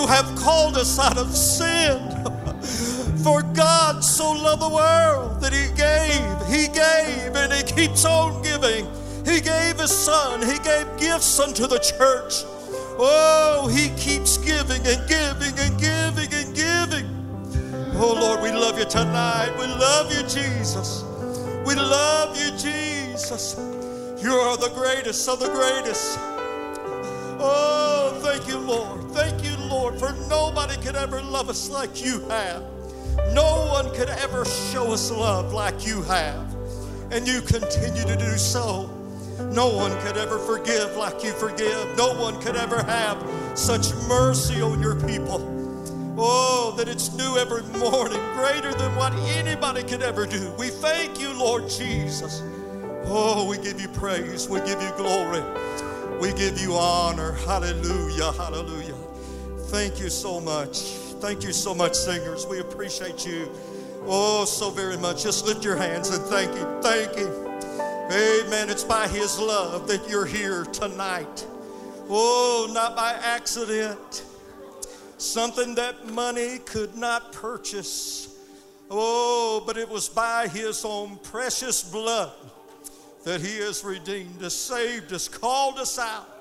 you have called us out of sin. For God so loved the world that He gave, He gave, and He keeps on giving. He gave His Son, He gave gifts unto the church. Oh, He keeps giving and giving and giving and giving. Oh, Lord, we love you tonight. We love you, Jesus. We love you, Jesus. You are the greatest of the greatest. Oh, thank you, Lord. Thank you, Lord, for nobody could ever love us like you have. No one could ever show us love like you have. And you continue to do so. No one could ever forgive like you forgive. No one could ever have such mercy on your people. Oh, that it's new every morning, greater than what anybody could ever do. We thank you, Lord Jesus. Oh, we give you praise. We give you glory. We give you honor. Hallelujah. Hallelujah. Thank you so much. Thank you so much, singers. We appreciate you. Oh, so very much. Just lift your hands and thank you. Thank you. Amen. It's by His love that you're here tonight. Oh, not by accident. Something that money could not purchase. Oh, but it was by His own precious blood that He has redeemed us, saved us, called us out.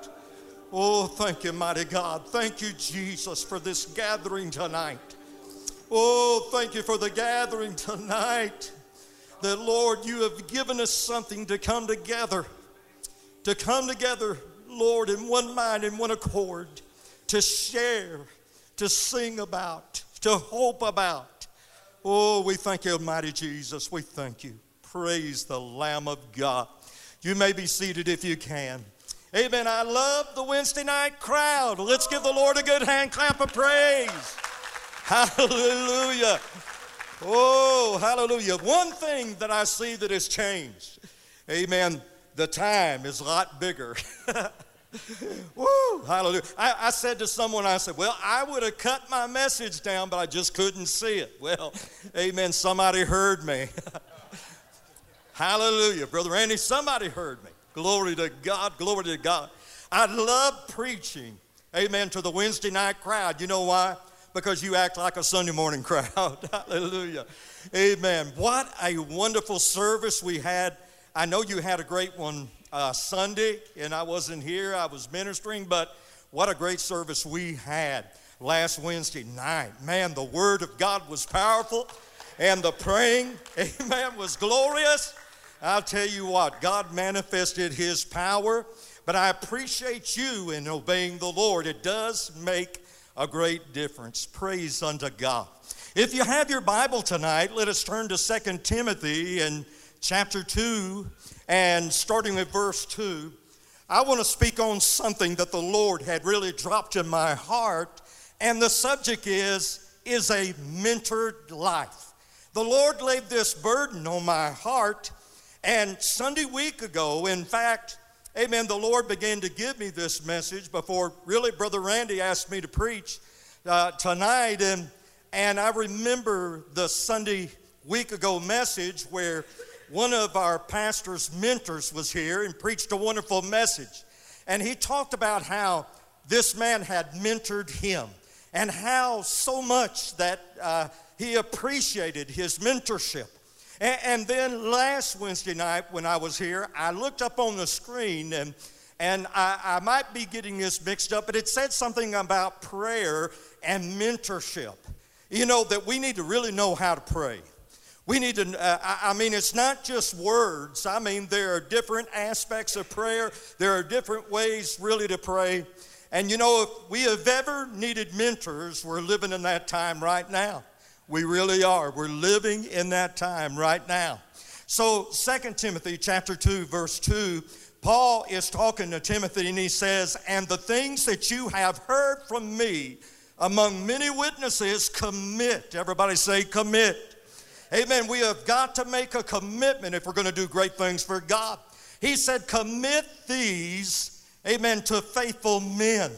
Oh, thank you, mighty God. Thank you, Jesus, for this gathering tonight. Oh, thank you for the gathering tonight. That, Lord, you have given us something to come together, to come together, Lord, in one mind, in one accord, to share, to sing about, to hope about. Oh, we thank you, mighty Jesus. We thank you. Praise the Lamb of God. You may be seated if you can. Amen. I love the Wednesday night crowd. Let's give the Lord a good hand clap of praise. Hallelujah. Oh, hallelujah. One thing that I see that has changed. Amen. The time is a lot bigger. Woo, hallelujah. I, I, said to someone, I said, Well, I would have cut my message down, but I just couldn't see it. Well, amen. Somebody heard me. Hallelujah. Brother Randy, somebody heard me. Glory to God. Glory to God. I love preaching, amen, to the Wednesday night crowd. You know why? Because you act like a Sunday morning crowd. Hallelujah. Amen. What a wonderful service we had. I know you had a great one uh, Sunday, and I wasn't here, I was ministering, but what a great service we had last Wednesday night. Man, the Word of God was powerful, and the praying, amen, was glorious. I'll tell you what, God manifested His power, but I appreciate you in obeying the Lord. It does make a great difference. Praise unto God. If you have your Bible tonight, let us turn to 2 Timothy in chapter 2 and starting with verse 2. I want to speak on something that the Lord had really dropped in my heart, and the subject is is a mentored life. The Lord laid this burden on my heart and Sunday week ago, in fact, amen, the Lord began to give me this message before really Brother Randy asked me to preach uh, tonight. And, and I remember the Sunday week ago message where one of our pastor's mentors was here and preached a wonderful message. And he talked about how this man had mentored him and how so much that uh, he appreciated his mentorship. And, and then last Wednesday night when I was here, I looked up on the screen and and I, I, might be getting this mixed up, but it said something about prayer and mentorship. You know, that we need to really know how to pray. We need to, uh, I, I mean, it's not just words. I mean, there are different aspects of prayer, there are different ways really to pray. And you know, if we have ever needed mentors, we're living in that time right now. We really are. We're living in that time right now. So, Second Timothy chapter 2, verse 2, Paul is talking to Timothy and he says, And the things that you have heard from me among many witnesses, commit. Everybody say, commit. Amen. We have got to make a commitment if we're going to do great things for God. He said, Commit these, amen, to faithful men.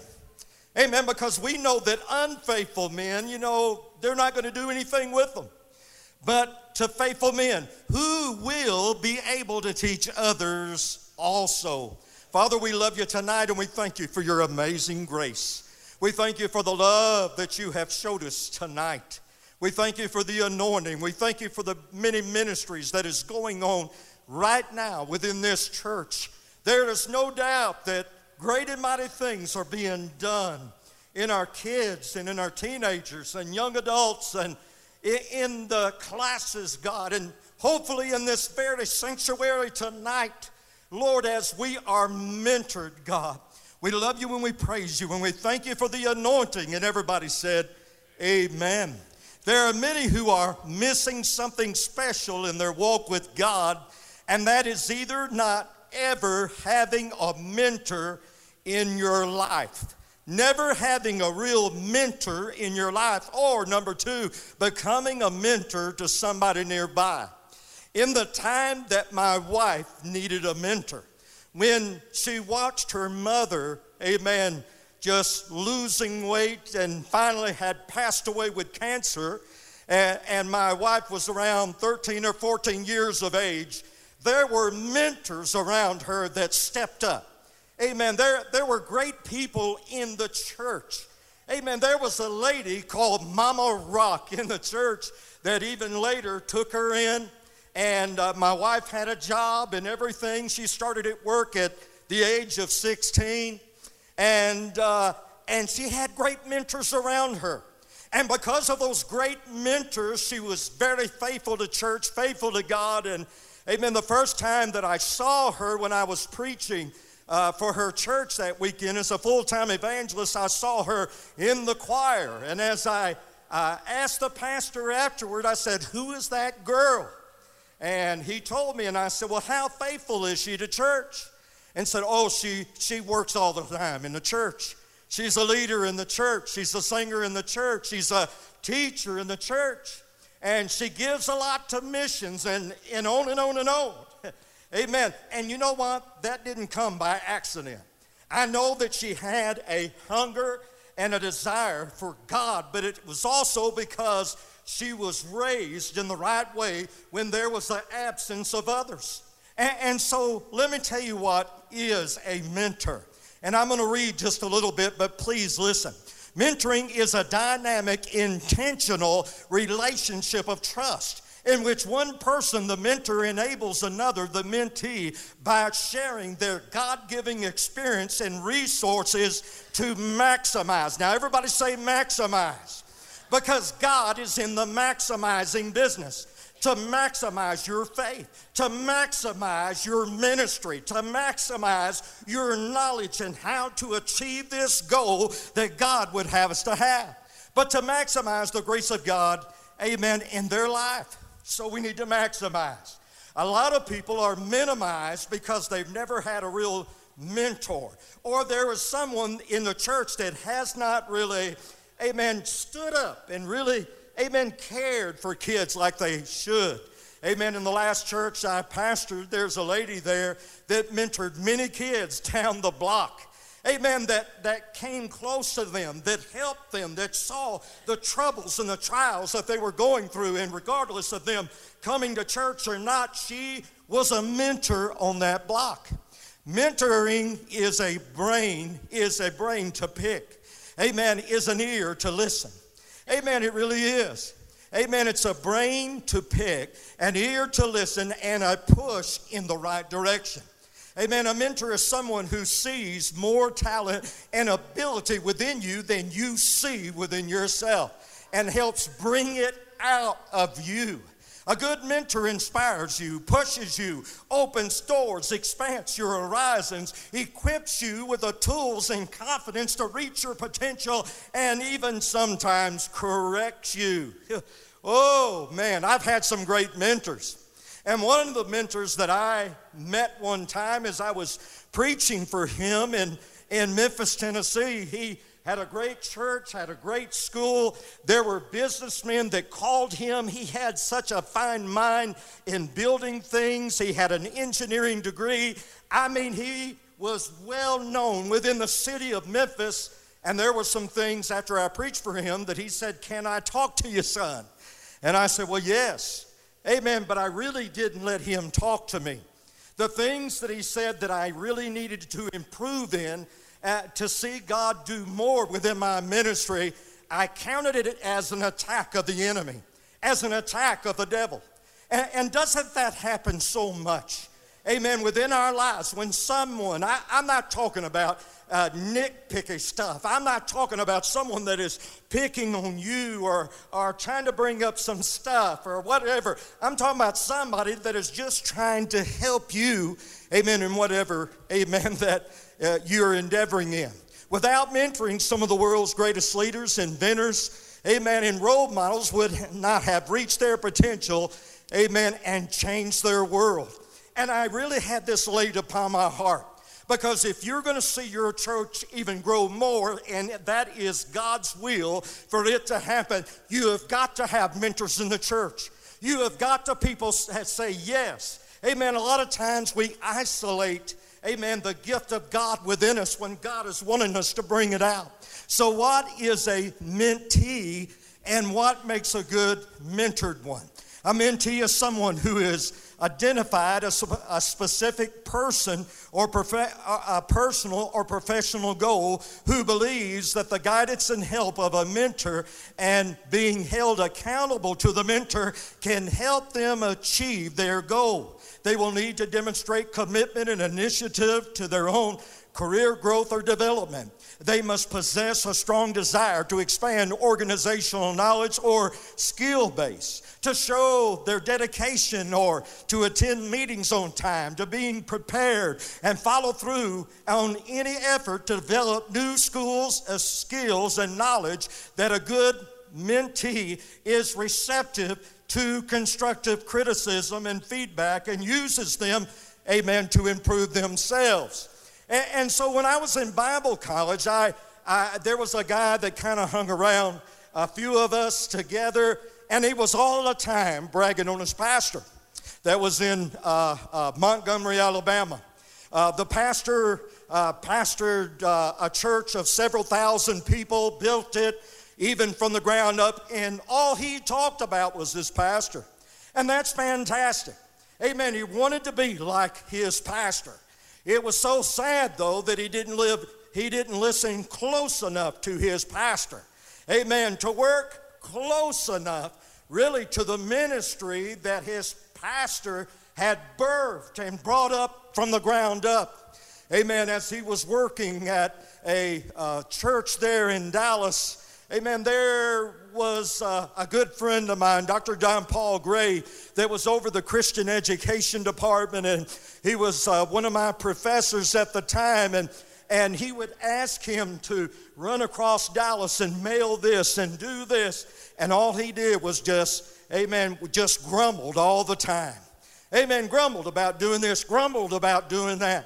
Amen. Because we know that unfaithful men, you know, they're not going to do anything with them. But to faithful men who will be able to teach others also. Father, we love you tonight and we thank you for your amazing grace. We thank you for the love that you have showed us tonight. We thank you for the anointing. We thank you for the many ministries that is going on right now within this church. There is no doubt that great and mighty things are being done in our kids and in our teenagers and young adults and in the classes, God. And hopefully in this very sanctuary tonight, Lord, as we are mentored, God, we love you when we praise you and we thank you for the anointing. And everybody said, Amen. There are many who are missing something special in their walk with God, and that is either not ever having a mentor in your life. Never having a real mentor in your life, or number two, becoming a mentor to somebody nearby. In the time that my wife needed a mentor, when she watched her mother, amen, just losing weight and finally had passed away with cancer. And, and, my wife was around 13 or 14 years of age. There were mentors around her that stepped up. Amen. There, there were great people in the church. Amen. There was a lady called Mama Rock in the church that even later took her in. And uh, my wife had a job and everything. She started at work at the age of 16 and, uh, and she had great mentors around her. And because of those great mentors, she was very faithful to church, faithful to God. And amen, the first time that I saw her when I was preaching uh, for her church that weekend as a full time evangelist, I saw her in the choir. And as I uh, asked the pastor afterward, I said, Who is that girl? And he told me, and I said, Well, how faithful is she to church? and said, Oh, she, she works all the time in the church. She's a leader in the church. She's a singer in the church. She's a teacher in the church. And she gives a lot to missions and, and on and on and on. Amen. And you know what? That didn't come by accident. I know that she had a hunger and a desire for God, but it was also because she was raised in the right way when there was an absence of others. And, and so let me tell you what is a mentor. And I'm going to read just a little bit, but please listen. Mentoring is a dynamic, intentional relationship of trust in which one person, the mentor, enables another, the mentee, by sharing their God giving experience and resources to maximize. Now, everybody say maximize because God is in the maximizing business to maximize your faith, to maximize your ministry, to maximize your knowledge and how to achieve this goal that God would have us to have. But to maximize the grace of God, amen, in their life. So we need to maximize. A lot of people are minimized because they've never had a real mentor, or there is someone in the church that has not really, amen, stood up and really amen, cared for kids like they should. Amen. In the last church I pastored, there's a lady there that mentored many kids down the block. Amen. That, that came close to them, that helped them, that saw the troubles and the trials that they were going through. And regardless of them coming to church or not, she was a mentor on that block. Mentoring is a brain, is a brain to pick. Amen. Is an ear to listen. Amen, it really is. Amen. It's a brain to pick, an ear to listen, and a push in the right direction. Amen. A mentor is someone who sees more talent and ability within you than you see within yourself and helps bring it out of you. A good mentor inspires you, pushes you, opens doors, expands your horizons, equips you with the tools and confidence to reach your potential, and even sometimes corrects you. Oh man, I've had some great mentors. And one of the mentors that I met one time as I was preaching for him in, in Memphis, Tennessee, he had a great church, had a great school. There were businessmen that called him. He had such a fine mind in building things, he had an engineering degree. I mean, he was well known within the city of Memphis. And there were some things after I preached for him that he said, Can I talk to you, son? And I said, Well, yes. Amen. But I really didn't let him talk to me. The things that he said that I really needed to improve in uh, to see God do more within my ministry, I counted it as an attack of the enemy, as an attack of the devil. And, and doesn't that happen so much? Amen. Within our lives, when someone, I, am not talking about uh, nitpicky stuff. I'm not talking about someone that is picking on you or, or trying to bring up some stuff or whatever. I'm talking about somebody that is just trying to help you, amen, in whatever, amen, that uh, you're endeavoring in. Without mentoring some of the world's greatest leaders, inventors, amen, and role models would not have reached their potential, amen, and changed their world. And I really had this laid upon my heart. Because if you're going to see your church even grow more, and that is God's will for it to happen, you have got to have mentors in the church. You have got to people that say yes. Amen. A lot of times we isolate, amen, the gift of God within us when God is wanting us to bring it out. So, what is a mentee and what makes a good mentored one? A mentee is someone who is identified as a specific person or prof- a personal or professional goal who believes that the guidance and help of a mentor and being held accountable to the mentor can help them achieve their goal. They will need to demonstrate commitment and initiative to their own career growth or development. They must possess a strong desire to expand organizational knowledge or skill base to show their dedication or to attend meetings on time, to being prepared and follow through on any effort to develop new schools, skills, and knowledge that a good mentee is receptive to constructive criticism and feedback and uses them, amen, to improve themselves. And, and so when I was in Bible college, I, I there was a guy that kind of hung around a few of us together and he was all the time bragging on his pastor that was in uh, uh, Montgomery, Alabama. Uh, the pastor uh, pastored uh, a church of several thousand people, built it even from the ground up, and all he talked about was his pastor. And that's fantastic. Amen. He wanted to be like his pastor. It was so sad, though, that he didn't live, he didn't listen close enough to his pastor. Amen. To work close enough really to the ministry that his pastor had birthed and brought up from the ground up. Amen. As he was working at a uh, church there in Dallas, amen, there was uh, a good friend of mine, Dr. John Paul Gray, that was over the Christian education department, and he was uh, one of my professors at the time. And and he would ask him to run across Dallas and mail this and do this. And all he did was just, amen, just grumbled all the time. Amen, grumbled about doing this, grumbled about doing that.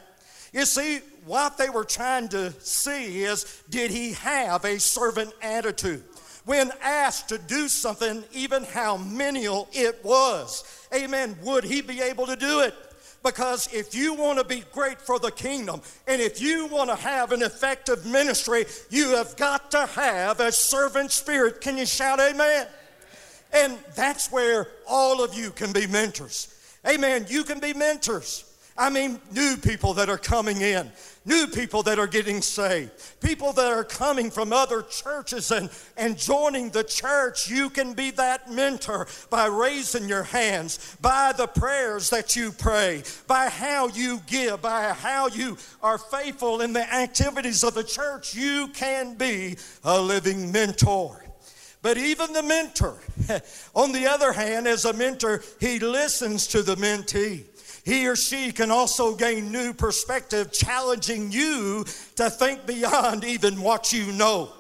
You see, what they were trying to see is did he have a servant attitude? When asked to do something, even how menial it was, amen, would he be able to do it? Because if you want to be great for the kingdom and if you want to have an effective ministry, you have got to have a servant spirit. Can you shout amen? And that's where all of you can be mentors. Amen. You can be mentors. I mean, new people that are coming in, new people that are getting saved, people that are coming from other churches and, and joining the church. You can be that mentor by raising your hands, by the prayers that you pray, by how you give, by how you are faithful in the activities of the church. You can be a living mentor. But even the mentor, on the other hand, as a mentor, he listens to the mentee he or she can also gain new perspective, challenging you to think beyond even what you know.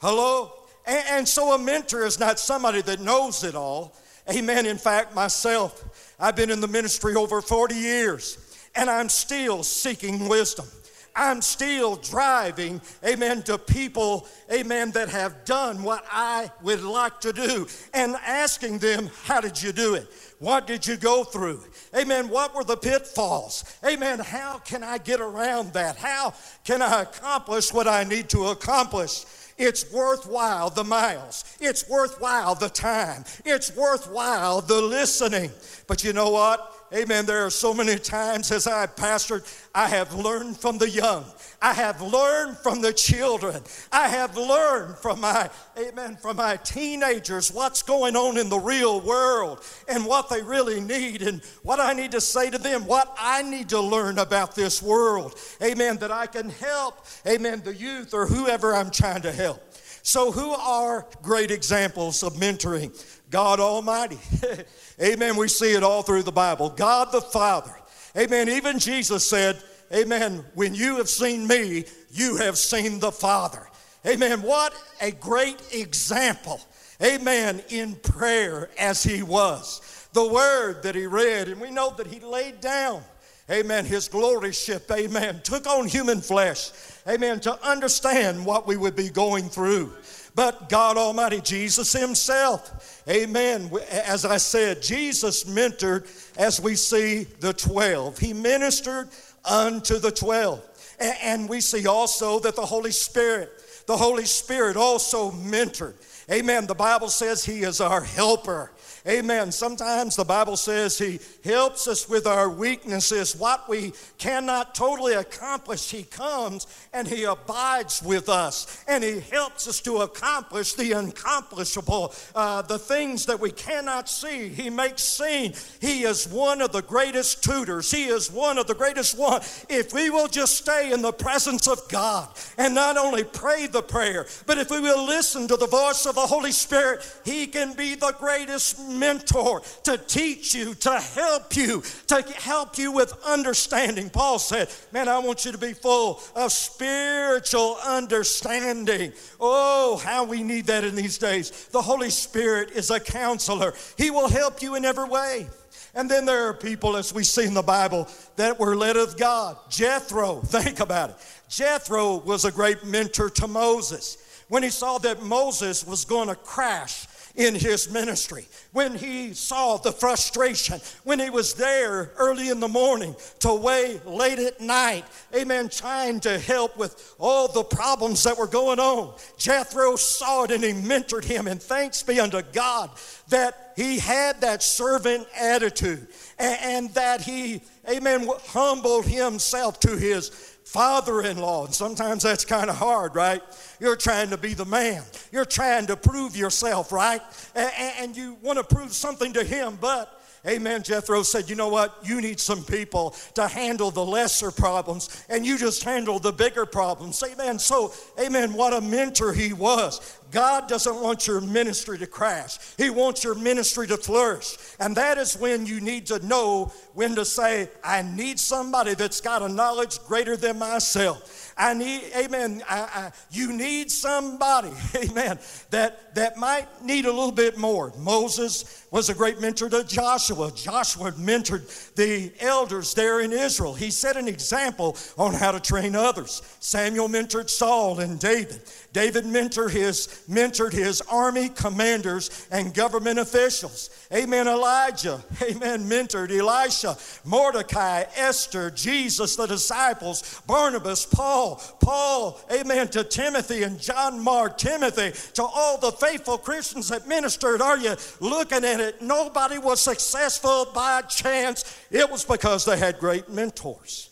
Hello? And, and so a mentor is not somebody that knows it all. Amen. In fact, myself, I've been in the ministry over 40 years, and I'm still seeking wisdom. I'm still driving, amen, to people, amen, that have done what I would like to do and asking them, How did you do it? What did you go through? Amen. What were the pitfalls? Amen. How can I get around that? How can I accomplish what I need to accomplish? It's worthwhile the miles. It's worthwhile the time. It's worthwhile the listening. But you know what? Amen. There are so many times as I pastored, I have learned from the young. I have learned from the children. I have learned from my, amen, from my teenagers what's going on in the real world and what they really need and what I need to say to them, what I need to learn about this world. Amen. That I can help, amen, the youth or whoever I'm trying to help. So, who are great examples of mentoring? God Almighty. Amen. We see it all through the Bible. God the Father. Amen. Even Jesus said, Amen, when you have seen me, you have seen the Father. Amen. What a great example. Amen. In prayer as he was. The word that he read, and we know that he laid down. Amen. His glory ship. Amen. Took on human flesh. Amen. To understand what we would be going through but God Almighty, Jesus Himself. Amen. As I said, Jesus mentored as we see the 12. He ministered unto the 12. And we see also that the Holy Spirit, the Holy Spirit also mentored. Amen. The Bible says He is our helper. Amen. Sometimes the Bible says He helps us with our weaknesses. What we cannot totally accomplish, He comes and He abides with us and He helps us to accomplish the uncomplishable, uh, the things that we cannot see. He makes seen. He is one of the greatest tutors. He is one of the greatest one. If we will just stay in the presence of God and not only pray the prayer, but if we will listen to the voice of the Holy Spirit, He can be the greatest mentor to teach you, to help you, to help you with understanding. Paul said, Man, I want you to be full of spiritual understanding. Oh, how we need that in these days. The Holy Spirit is a counselor, He will help you in every way. And then there are people, as we see in the Bible, that were led of God. Jethro, think about it. Jethro was a great mentor to Moses. When he saw that Moses was going to crash in his ministry. When he saw the frustration, when he was there early in the morning to way late at night, amen, trying to help with all the problems that were going on. Jethro saw it and he mentored him, and thanks be unto God that he had that servant attitude and, and that he, amen, humbled himself to his father in law. And sometimes that's kind of hard, right? You're trying to be the man, you're trying to prove yourself, right? And, and you want to prove something to him, but Amen. Jethro said, You know what? You need some people to handle the lesser problems, and you just handle the bigger problems. Amen. So, amen. What a mentor he was. God doesn't want your ministry to crash. He wants your ministry to flourish. And that is when you need to know when to say, I need somebody that's got a knowledge greater than myself. I need, amen, I, I, you need somebody, amen, that, that might need a little bit more. Moses was a great mentor to Joshua. Joshua mentored the elders there in Israel. He set an example on how to train others. Samuel mentored Saul and David. David mentored his, mentored his army commanders and government officials. Amen. Elijah, amen, mentored Elisha, Mordecai, Esther, Jesus, the disciples, Barnabas, Paul, Paul, amen, to Timothy and John Mark, Timothy, to all the faithful Christians that ministered. Are you looking at it? Nobody was successful by chance. It was because they had great mentors.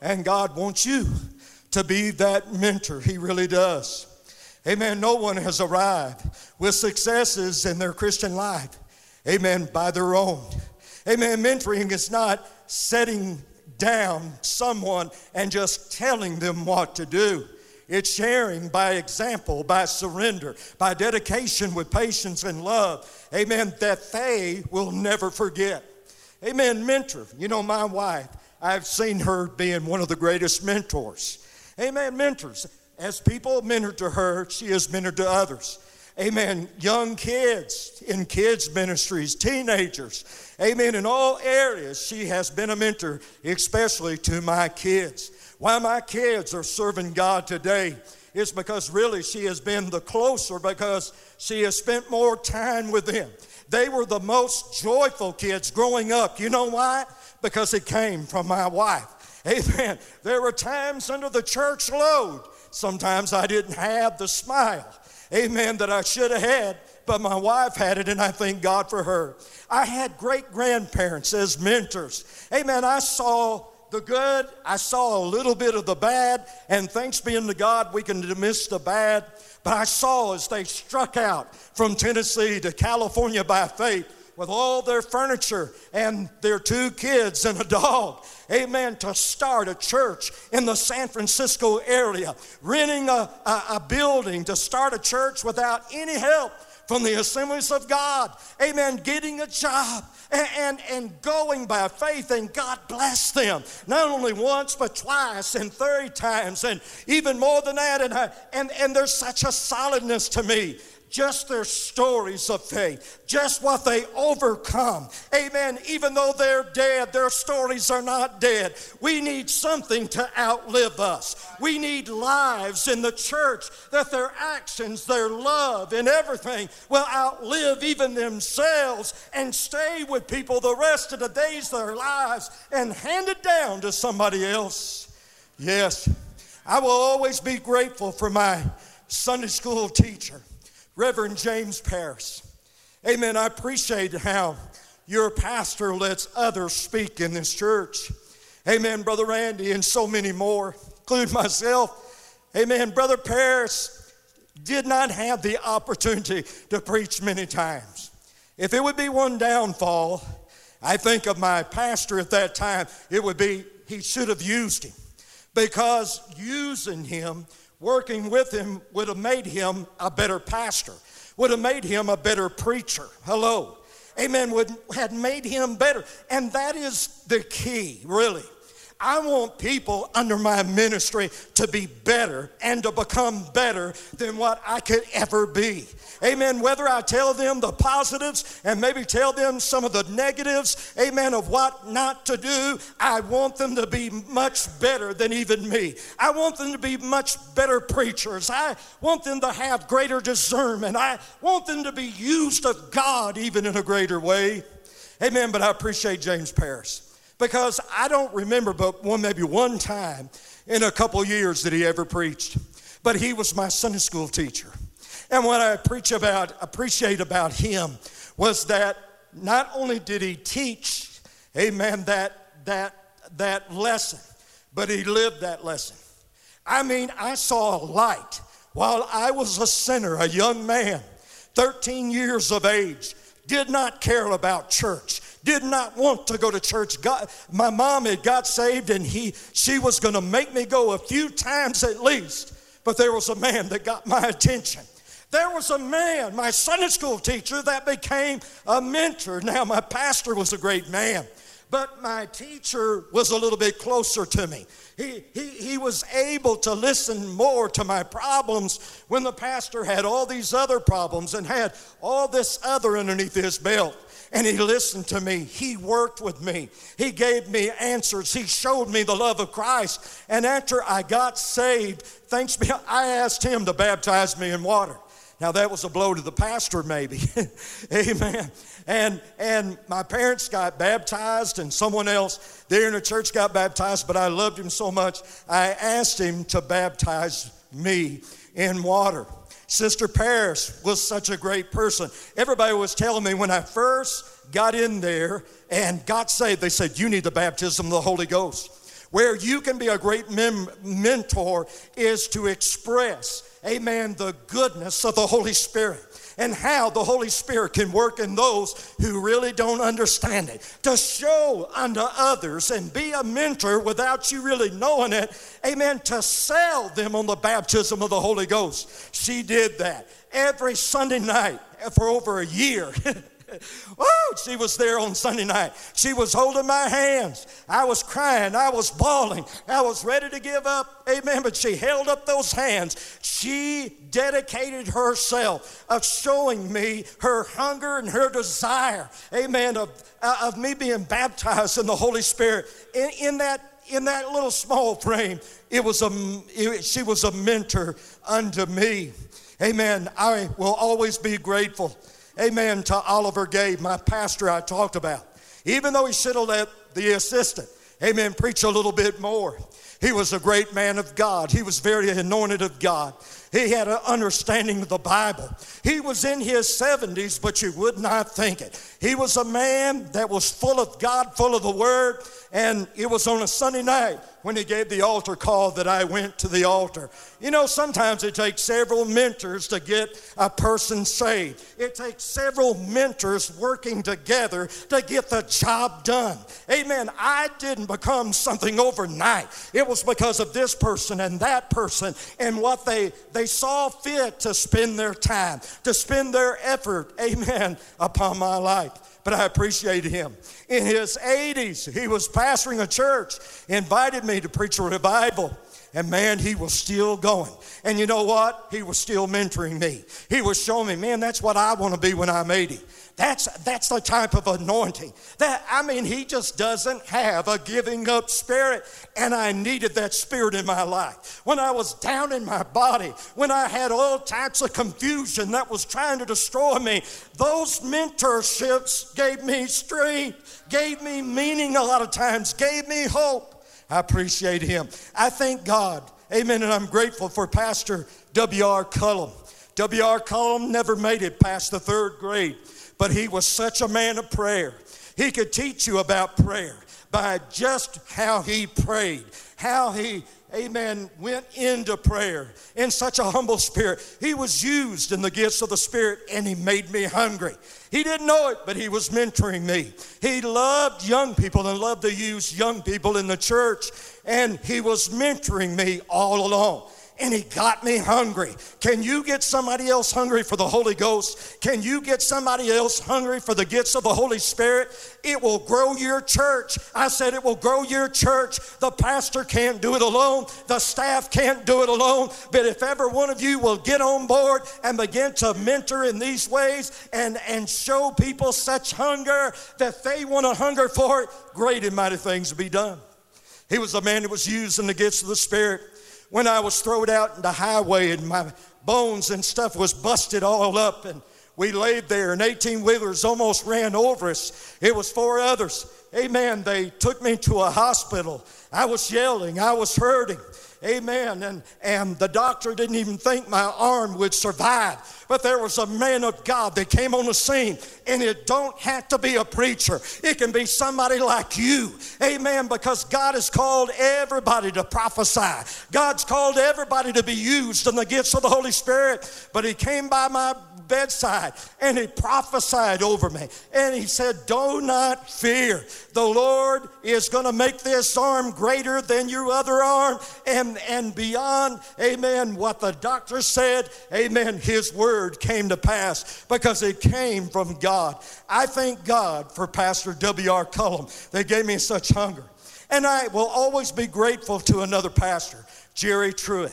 And God wants you to be that mentor. He really does. Amen. No one has arrived with successes in their Christian life. Amen. By their own. Amen. Mentoring is not setting down someone and just telling them what to do. It's sharing by example, by surrender, by dedication with patience and love. Amen. That they will never forget. Amen. Mentor. You know, my wife, I've seen her being one of the greatest mentors. Amen. Mentors. As people mentor to her, she has mentored to others. Amen. Young kids in kids' ministries, teenagers. Amen. In all areas, she has been a mentor, especially to my kids. Why my kids are serving God today is because really she has been the closer because she has spent more time with them. They were the most joyful kids growing up. You know why? Because it came from my wife. Amen. There were times under the church load Sometimes I didn't have the smile, amen, that I should have had, but my wife had it, and I thank God for her. I had great grandparents as mentors. Amen. I saw the good, I saw a little bit of the bad, and thanks be unto God, we can dismiss the bad. But I saw as they struck out from Tennessee to California by faith with all their furniture and their two kids and a dog, amen, to start a church in the San Francisco area, renting a, a, a building to start a church without any help from the assemblies of God. Amen. Getting a job and, and, and, going by faith, and God bless them. Not only once, but twice and three times, and even more than that. And, I, and, and there's such a solidness to me just their stories of faith, just what they overcome. Amen. Even though they're dead, their stories are not dead. We need something to outlive us. We need lives in the church that their actions, their love, and everything will outlive even themselves and stay with people the rest of the days of their lives and hand it down to somebody else. Yes, I will always be grateful for my Sunday school teacher. Reverend James Paris. Amen. I appreciate how your pastor lets others speak in this church. Amen, Brother Randy, and so many more, including myself. Amen. Brother Paris did not have the opportunity to preach many times. If it would be one downfall, I think of my pastor at that time, it would be he should have used him because using him working with him would have made him a better pastor, would have made him a better preacher. Hello. Amen. Would had made him better. And that is the key, really. I want people under my ministry to be better and to become better than what I could ever be. Amen. Whether I tell them the positives and maybe tell them some of the negatives, amen, of what not to do, I want them to be much better than even me. I want them to be much better preachers. I want them to have greater discernment. I want them to be used of God even in a greater way. Amen. But I appreciate James Paris because I don't remember but one maybe one time in a couple years that he ever preached. But he was my Sunday school teacher. And what I preach about, appreciate about him was that not only did he teach, amen, that that that lesson, but he lived that lesson. I mean, I saw a light while I was a sinner, a young man, 13 years of age, did not care about church, did not want to go to church. God, my mom had got saved and he, she was going to make me go a few times at least. But there was a man that got my attention. There was a man, my Sunday school teacher, that became a mentor. Now, my pastor was a great man, but my teacher was a little bit closer to me. He, he, he was able to listen more to my problems when the pastor had all these other problems and had all this other underneath his belt and he listened to me. He worked with me. He gave me answers. He showed me the love of Christ. And after I got saved, thanks be, I asked him to baptize me in water. Now that was a blow to the pastor, maybe. Amen. And and my parents got baptized, and someone else there in the church got baptized, but I loved him so much, I asked him to baptize me in water. Sister Paris was such a great person. Everybody was telling me when I first got in there and got saved, they said, You need the baptism of the Holy Ghost. Where you can be a great mem- mentor is to express, amen, the goodness of the Holy Spirit and how the Holy Spirit can work in those who really don't understand it. To show unto others and be a mentor without you really knowing it, amen, to sell them on the baptism of the Holy Ghost. She did that every Sunday night for over a year. oh, she was there on Sunday night. She was holding my hands. I was crying. I was bawling. I was ready to give up. Amen. But she held up those hands. She dedicated herself of showing me her hunger and her desire. Amen. Of, uh, of me being baptized in the Holy Spirit. In, in that in that little small frame, it was a, it, she was a mentor unto me. Amen. I will always be grateful amen, to Oliver Gabe, my pastor I talked about. Even though he should have let the assistant, amen, preach a little bit more. He was a great man of God. He was very anointed of God. He had an understanding of the Bible. He was in his 70s, but you would not think it. He was a man that was full of God, full of the Word, and it was on a Sunday night when he gave the altar call that I went to the altar. You know, sometimes it takes several mentors to get a person saved. It takes several mentors working together to get the job done. Amen. I didn't become something overnight. It was because of this person and that person and what they they saw fit to spend their time, to spend their effort, amen, upon my life but I appreciate him. In his 80s, he was pastoring a church, invited me to preach a revival. And man, he was still going. And you know what? He was still mentoring me. He was showing me, man, that's what I want to be when I'm 80. That's, that's the type of anointing. That, I mean, he just doesn't have a giving up spirit. And I needed that spirit in my life. When I was down in my body, when I had all types of confusion that was trying to destroy me, those mentorships gave me strength, gave me meaning a lot of times, gave me hope. I appreciate him. I thank God. Amen. And I'm grateful for Pastor W.R. Cullum. W.R. Cullum never made it past the third grade, but he was such a man of prayer. He could teach you about prayer by just how he prayed, how he amen, went into prayer in such a humble spirit. He was used in the gifts of the Spirit and he made me hungry. He didn't know it, but he was mentoring me. He loved young people and loved to use young people in the church, and he was mentoring me all along and he got me hungry. Can you get somebody else hungry for the Holy Ghost? Can you get somebody else hungry for the gifts of the Holy Spirit? It will grow your church. I said it will grow your church. The pastor can't do it alone, the staff can't do it alone. But if ever one of you will get on board and begin to mentor in these ways and, and show people such hunger that they want to hunger for it, great and mighty things will be done. He was a man that was used in the gifts of the Spirit when I was thrown out in the highway and my bones and stuff was busted all up and we laid there and 18 wheelers almost ran over us. It was four others. Amen. They took me to a hospital. I was yelling, I was hurting. Amen. And, and the doctor didn't even think my arm would survive. But there was a man of God that came on the scene, and it don't have to be a preacher. It can be somebody like you. Amen. Because God has called everybody to prophesy. God's called everybody to be used in the gifts of the Holy Spirit. But he came by my bedside and he prophesied over me. And he said, Do not fear. The Lord is going to make this arm greater than your other arm and, and beyond, amen, what the doctor said, amen, his word came to pass because it came from God. I thank God for Pastor W.R. Cullum. They gave me such hunger. And I will always be grateful to another pastor, Jerry Truett.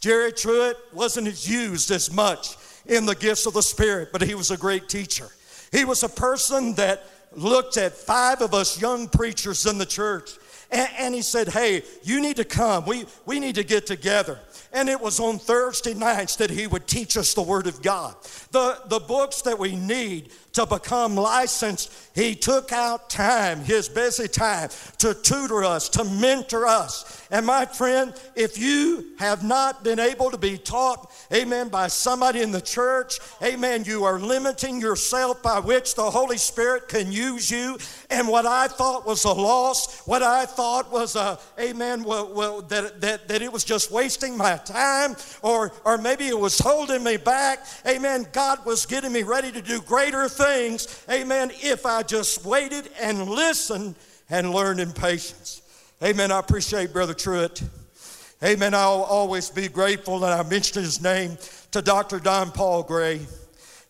Jerry Truett wasn't as used as much in the gifts of the Spirit, but he was a great teacher. He was a person that looked at five of us young preachers in the church and, and, he said, Hey, you need to come. We, we need to get together. And it was on Thursday nights that he would teach us the Word of God. The, the books that we need to become licensed, he took out time, his busy time, to tutor us, to mentor us. And my friend, if you have not been able to be taught, amen, by somebody in the church, amen, you are limiting yourself by which the Holy Spirit can use you. And what I thought was a loss, what I thought was a, amen, well, well that, that, that it was just wasting my time, or, or maybe it was holding me back, amen, God was getting me ready to do greater things, amen, if I just waited and listened and learned in patience. Amen. I appreciate Brother Truett. Amen. I'll always be grateful that I mentioned his name to Dr. Don Paul Gray.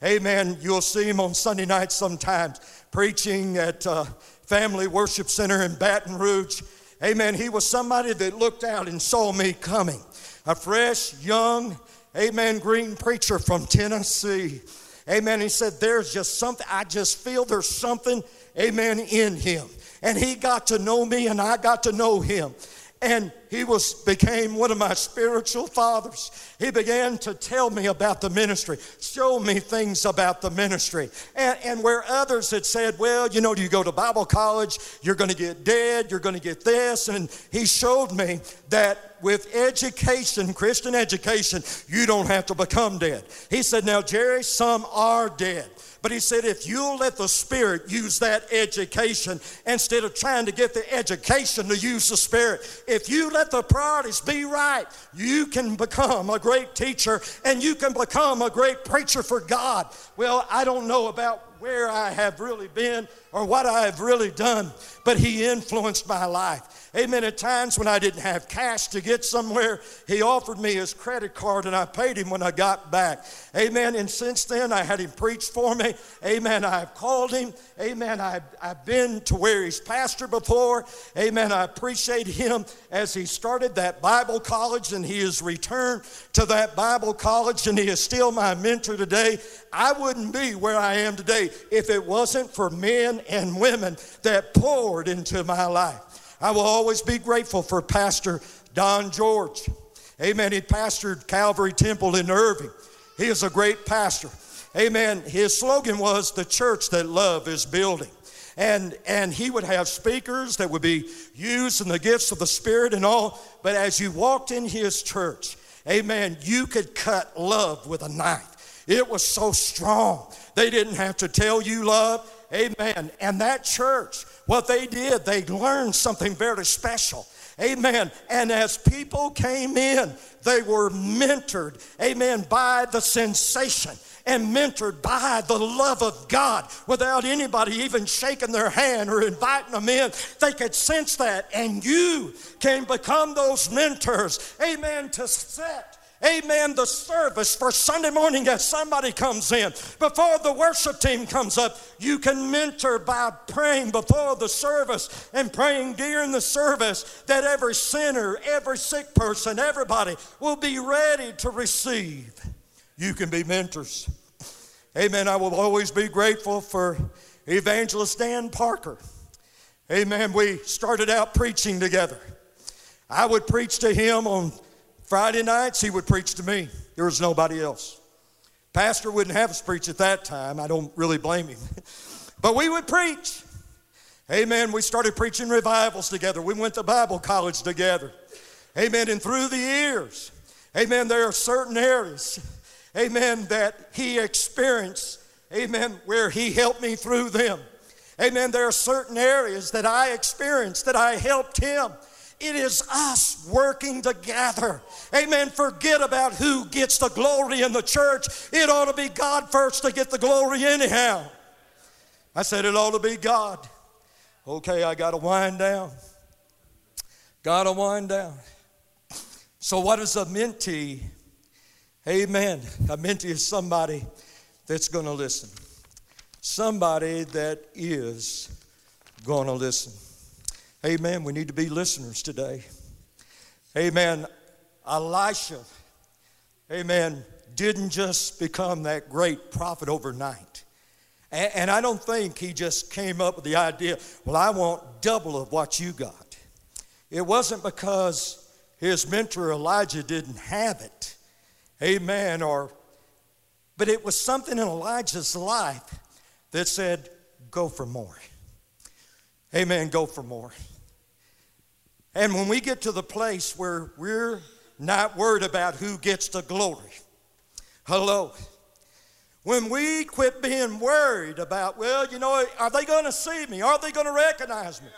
Amen. You'll see him on Sunday nights sometimes preaching at uh, Family Worship Center in Baton Rouge. Amen. He was somebody that looked out and saw me coming. A fresh, young, amen, green preacher from Tennessee. Amen. He said, There's just something, I just feel there's something, amen, in him and he got to know me and I got to know him. And he was became one of my spiritual fathers. He began to tell me about the ministry, show me things about the ministry. And, and where others had said, well, you know, you go to Bible college, you're going to get dead, you're going to get this. And he showed me that with education, Christian education, you don't have to become dead. He said, now, Jerry, some are dead. But he said, if you'll let the Spirit use that education instead of trying to get the education to use the Spirit, if you let the priorities be right, you can become a great teacher and you can become a great preacher for God. Well, I don't know about where I have really been or what I have really done, but He influenced my life. Amen. At times when I didn't have cash to get somewhere, he offered me his credit card and I paid him when I got back. Amen. And since then, I had him preach for me. Amen. I've called him. Amen. I've, I've been to where he's pastor before. Amen. I appreciate him as he started that Bible college and he has returned to that Bible college and he is still my mentor today. I wouldn't be where I am today if it wasn't for men and women that poured into my life. I will always be grateful for Pastor Don George. Amen. He pastored Calvary Temple in Irving. He is a great pastor. Amen. His slogan was the church that love is building. And, and he would have speakers that would be used in the gifts of the Spirit and all. But as you walked in his church, amen, you could cut love with a knife. It was so strong. They didn't have to tell you love. Amen. And that church, what they did, they learned something very special. Amen. And as people came in, they were mentored, amen, by the sensation and mentored by the love of God without anybody even shaking their hand or inviting them in. They could sense that, and you can become those mentors, amen, to set amen, the service for Sunday morning as somebody comes in. Before the worship team comes up, you can mentor by praying before the service and praying during the service that every sinner, every sick person, everybody will be ready to receive. You can be mentors. Amen. I will always be grateful for Evangelist Dan Parker. Amen. We started out preaching together. I would preach to him on Friday nights, he would preach to me. There was nobody else. Pastor wouldn't have us preach at that time. I don't really blame him. but we would preach. Amen. We started preaching revivals together. We went to Bible college together. Amen. And through the years, amen, there are certain areas, amen, that he experienced, amen, where he helped me through them. Amen. There are certain areas that I experienced that I helped him. It is us working together. Amen. Forget about who gets the glory in the church. It ought to be God first to get the glory, anyhow. I said it ought to be God. Okay, I got to wind down. Got to wind down. So, what is a mentee? Amen. A mentee is somebody that's going to listen, somebody that is going to listen. Amen. We need to be listeners today. Amen. Elisha, amen, didn't just become that great prophet overnight. And, I don't think he just came up with the idea, well, I want double of what you got. It wasn't because his mentor Elijah didn't have it. Amen. Or, but it was something in Elijah's life that said, go for more. Amen. Go for more. And when we get to the place where we're not worried about who gets the glory, hello. When we quit being worried about, well, you know, are they going to see me? Are they going to recognize me?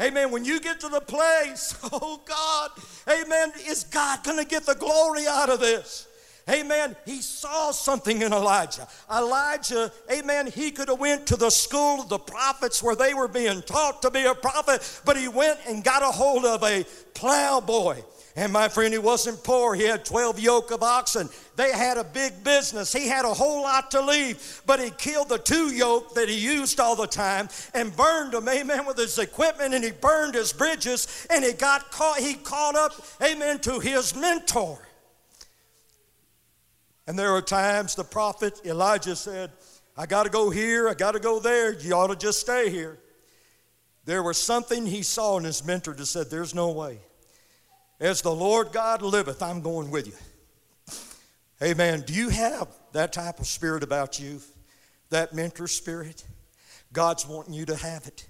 Amen. When you get to the place, oh God, amen, is God going to get the glory out of this? Amen. He saw something in Elijah. Elijah, amen, he could have went to the school of the prophets where they were being taught to be a prophet, but he went and got a hold of a plowboy. And my friend, he wasn't poor. He had 12 yoke of oxen. They had a big business. He had a whole lot to leave, but he killed the two yoke that he used all the time and burned them, amen, with his equipment and he burned his bridges and he got caught, he caught up, amen, to his mentor. And there are times the prophet Elijah said, I got to go here, I got to go there, you ought to just stay here. There was something he saw in his mentor that said, There's no way. As the Lord God liveth, I'm going with you. Hey Amen. Do you have that type of spirit about you? That mentor spirit? God's wanting you to have it.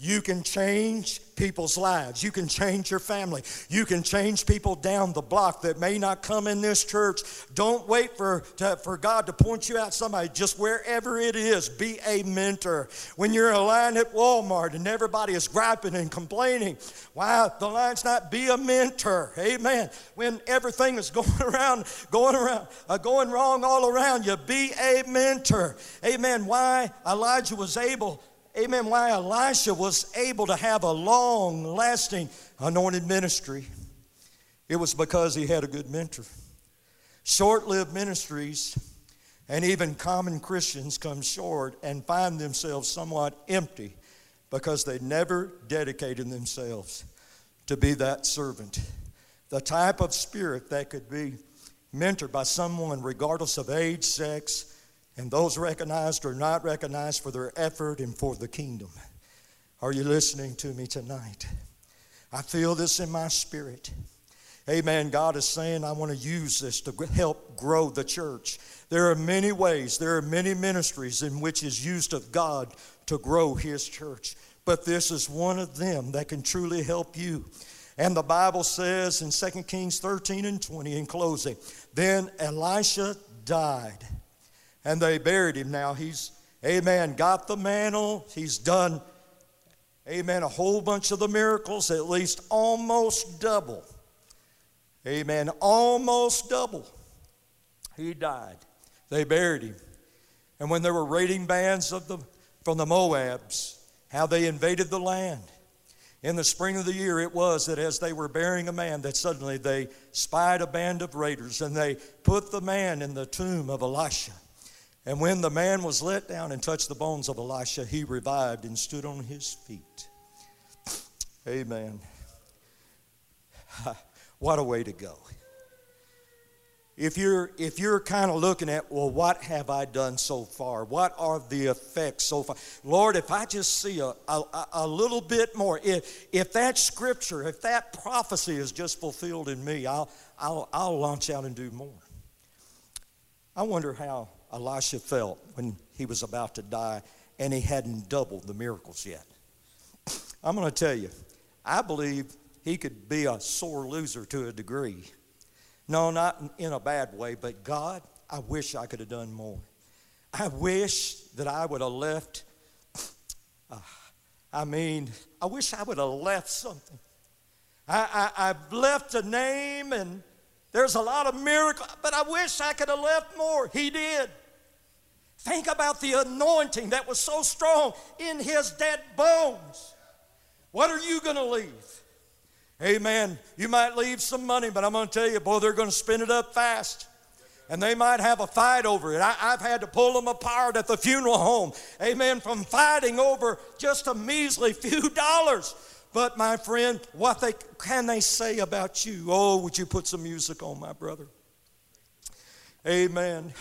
You can change people's lives. You can change your family. You can change people down the block that may not come in this church. Don't wait for, to, for God to point you out somebody. Just wherever it is, be a mentor. When you're in a line at Walmart and everybody is griping and complaining, why the line's not be a mentor. Amen. When everything is going around, going around, uh, going wrong all around you, be a mentor. Amen. Why Elijah was able amen, why Elisha was able to have a long lasting anointed ministry, it was because he had a good mentor. Short lived ministries and even common Christians come short and find themselves somewhat empty because they never dedicated themselves to be that servant. The type of spirit that could be mentored by someone, regardless of age, sex, and those recognized or not recognized for their effort and for the kingdom. Are you listening to me tonight? I feel this in my spirit. Amen. God is saying, I want to use this to help grow the church. There are many ways, there are many ministries in which is used of God to grow His church. But this is one of them that can truly help you. And the Bible says in 2 Kings 13 and 20 in closing, then Elisha died and they buried him. Now he's, amen, got the mantle. He's done, amen, a whole bunch of the miracles, at least almost double. Amen, almost double. He died. They buried him. And when there were raiding bands of the, from the Moabs, how they invaded the land. In the spring of the year, it was that as they were burying a man, that suddenly they spied a band of raiders and they put the man in the tomb of Elisha. And when the man was let down and touched the bones of Elisha, he revived and stood on his feet. Amen. What a way to go. If you're, if you're kind of looking at, well, what have I done so far? What are the effects so far? Lord, if I just see a, a, a little bit more, if, if that scripture, if that prophecy is just fulfilled in me, I'll, I'll, I'll launch out and do more. I wonder how Elisha felt when he was about to die and he hadn't doubled the miracles yet. I'm going to tell you, I believe he could be a sore loser to a degree. No, not in a bad way, but God, I wish I could have done more. I wish that I would have left. Uh, I mean, I wish I would have left something. I, I, I've left a name and there's a lot of miracles, but I wish I could have left more. He did. Think about the anointing that was so strong in his dead bones. What are you going to leave? Amen. You might leave some money, but I'm going to tell you, boy, they're going to spend it up fast. And they might have a fight over it. I, have had to pull them apart at the funeral home. Amen. From fighting over just a measly few dollars. But my friend, what they, can they say about you? Oh, would you put some music on, my brother? Amen.